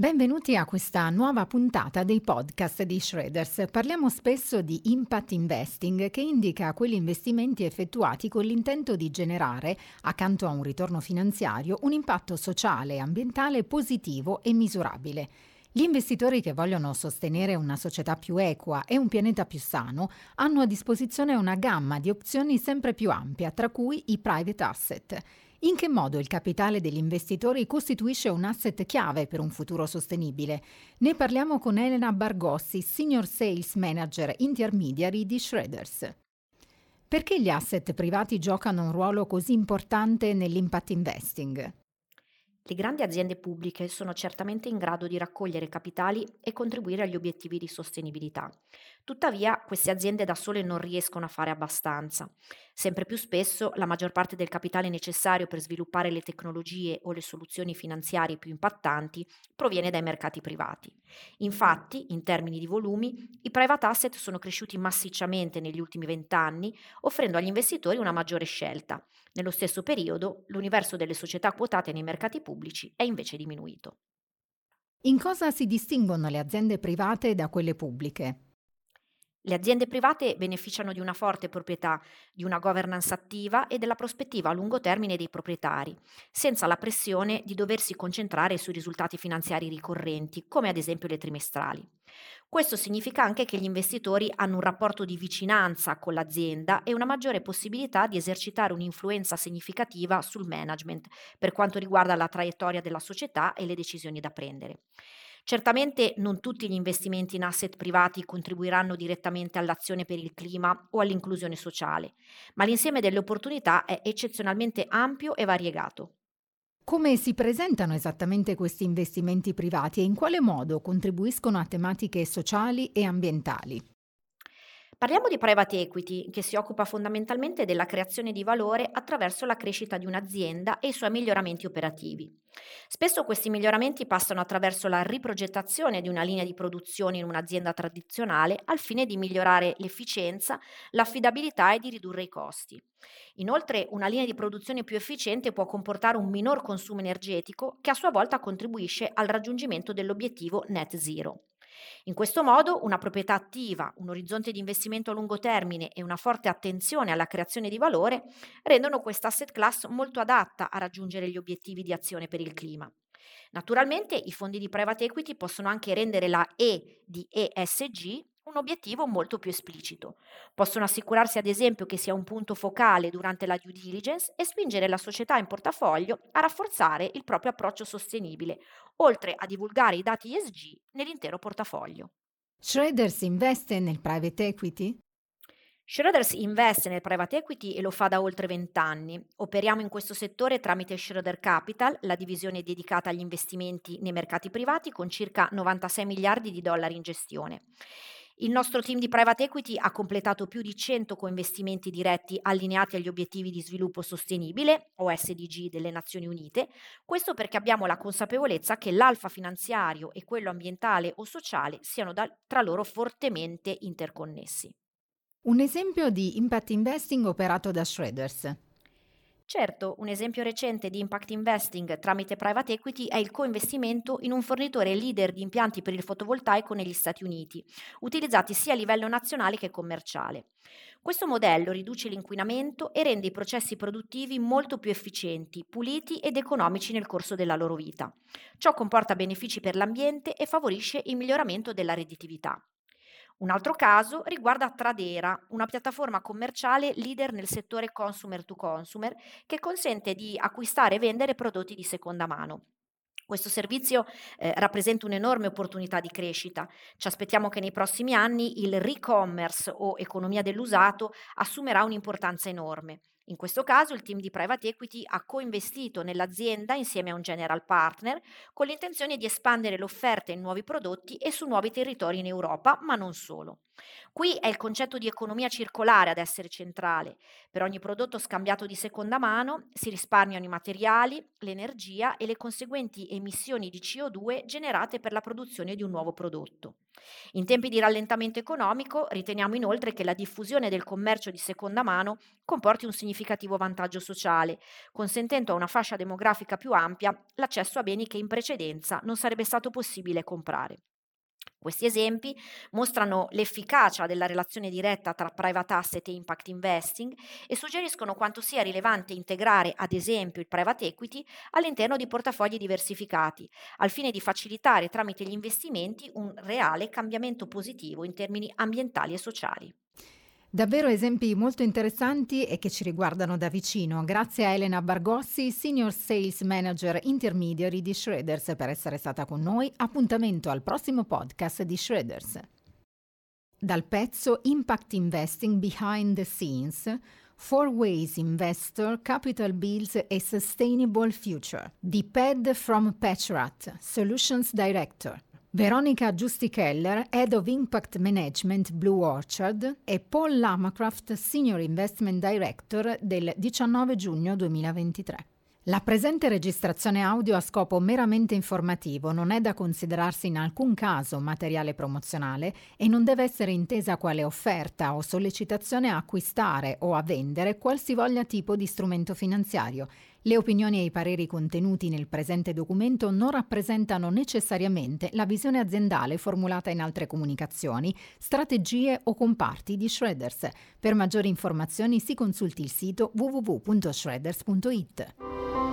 Benvenuti a questa nuova puntata dei podcast di Shredders. Parliamo spesso di impact investing, che indica quegli investimenti effettuati con l'intento di generare, accanto a un ritorno finanziario, un impatto sociale e ambientale positivo e misurabile. Gli investitori che vogliono sostenere una società più equa e un pianeta più sano hanno a disposizione una gamma di opzioni sempre più ampia, tra cui i private asset. In che modo il capitale degli investitori costituisce un asset chiave per un futuro sostenibile? Ne parliamo con Elena Bargossi, Senior Sales Manager Intermediary di Shredders. Perché gli asset privati giocano un ruolo così importante nell'impact investing? Le grandi aziende pubbliche sono certamente in grado di raccogliere capitali e contribuire agli obiettivi di sostenibilità. Tuttavia, queste aziende da sole non riescono a fare abbastanza. Sempre più spesso la maggior parte del capitale necessario per sviluppare le tecnologie o le soluzioni finanziarie più impattanti proviene dai mercati privati. Infatti, in termini di volumi, i private asset sono cresciuti massicciamente negli ultimi vent'anni, offrendo agli investitori una maggiore scelta. Nello stesso periodo, l'universo delle società quotate nei mercati pubblici è invece diminuito. In cosa si distinguono le aziende private da quelle pubbliche? Le aziende private beneficiano di una forte proprietà, di una governance attiva e della prospettiva a lungo termine dei proprietari, senza la pressione di doversi concentrare sui risultati finanziari ricorrenti, come ad esempio le trimestrali. Questo significa anche che gli investitori hanno un rapporto di vicinanza con l'azienda e una maggiore possibilità di esercitare un'influenza significativa sul management per quanto riguarda la traiettoria della società e le decisioni da prendere. Certamente non tutti gli investimenti in asset privati contribuiranno direttamente all'azione per il clima o all'inclusione sociale, ma l'insieme delle opportunità è eccezionalmente ampio e variegato. Come si presentano esattamente questi investimenti privati e in quale modo contribuiscono a tematiche sociali e ambientali? Parliamo di private equity, che si occupa fondamentalmente della creazione di valore attraverso la crescita di un'azienda e i suoi miglioramenti operativi. Spesso questi miglioramenti passano attraverso la riprogettazione di una linea di produzione in un'azienda tradizionale al fine di migliorare l'efficienza, l'affidabilità e di ridurre i costi. Inoltre, una linea di produzione più efficiente può comportare un minor consumo energetico che a sua volta contribuisce al raggiungimento dell'obiettivo net zero. In questo modo una proprietà attiva, un orizzonte di investimento a lungo termine e una forte attenzione alla creazione di valore rendono questa asset class molto adatta a raggiungere gli obiettivi di azione per il clima. Naturalmente i fondi di private equity possono anche rendere la E di ESG un obiettivo molto più esplicito. Possono assicurarsi ad esempio che sia un punto focale durante la due diligence e spingere la società in portafoglio a rafforzare il proprio approccio sostenibile, oltre a divulgare i dati ESG nell'intero portafoglio. Schroders investe nel private equity? Schroders investe nel private equity e lo fa da oltre 20 anni. Operiamo in questo settore tramite Schroder Capital, la divisione dedicata agli investimenti nei mercati privati con circa 96 miliardi di dollari in gestione. Il nostro team di private equity ha completato più di 100 coinvestimenti diretti allineati agli obiettivi di sviluppo sostenibile o SDG delle Nazioni Unite, questo perché abbiamo la consapevolezza che l'alfa finanziario e quello ambientale o sociale siano da, tra loro fortemente interconnessi. Un esempio di impact investing operato da Shredders. Certo, un esempio recente di impact investing tramite private equity è il coinvestimento in un fornitore leader di impianti per il fotovoltaico negli Stati Uniti, utilizzati sia a livello nazionale che commerciale. Questo modello riduce l'inquinamento e rende i processi produttivi molto più efficienti, puliti ed economici nel corso della loro vita. Ciò comporta benefici per l'ambiente e favorisce il miglioramento della redditività. Un altro caso riguarda Tradera, una piattaforma commerciale leader nel settore consumer to consumer che consente di acquistare e vendere prodotti di seconda mano. Questo servizio eh, rappresenta un'enorme opportunità di crescita. Ci aspettiamo che nei prossimi anni il re-commerce o economia dell'usato assumerà un'importanza enorme. In questo caso il team di private equity ha coinvestito nell'azienda insieme a un general partner con l'intenzione di espandere l'offerta in nuovi prodotti e su nuovi territori in Europa, ma non solo. Qui è il concetto di economia circolare ad essere centrale. Per ogni prodotto scambiato di seconda mano si risparmiano i materiali, l'energia e le conseguenti emissioni di CO2 generate per la produzione di un nuovo prodotto. In tempi di rallentamento economico riteniamo inoltre che la diffusione del commercio di seconda mano comporti un significativo significativo vantaggio sociale, consentendo a una fascia demografica più ampia l'accesso a beni che in precedenza non sarebbe stato possibile comprare. Questi esempi mostrano l'efficacia della relazione diretta tra private asset e impact investing e suggeriscono quanto sia rilevante integrare, ad esempio, il private equity all'interno di portafogli diversificati, al fine di facilitare tramite gli investimenti un reale cambiamento positivo in termini ambientali e sociali. Davvero esempi molto interessanti e che ci riguardano da vicino. Grazie a Elena Bargossi, Senior Sales Manager Intermediary di Shredders, per essere stata con noi. Appuntamento al prossimo podcast di Shredders. Dal pezzo Impact Investing Behind the Scenes, Four Ways Investor, Capital Bills e Sustainable Future, di PED from Petrat, Solutions Director. Veronica Giusti-Keller, Head of Impact Management Blue Orchard e Paul Lamacraft, Senior Investment Director del 19 giugno 2023. La presente registrazione audio a scopo meramente informativo non è da considerarsi in alcun caso materiale promozionale e non deve essere intesa quale offerta o sollecitazione a acquistare o a vendere qualsivoglia tipo di strumento finanziario le opinioni e i pareri contenuti nel presente documento non rappresentano necessariamente la visione aziendale formulata in altre comunicazioni, strategie o comparti di Shredders. Per maggiori informazioni si consulti il sito www.shredders.it.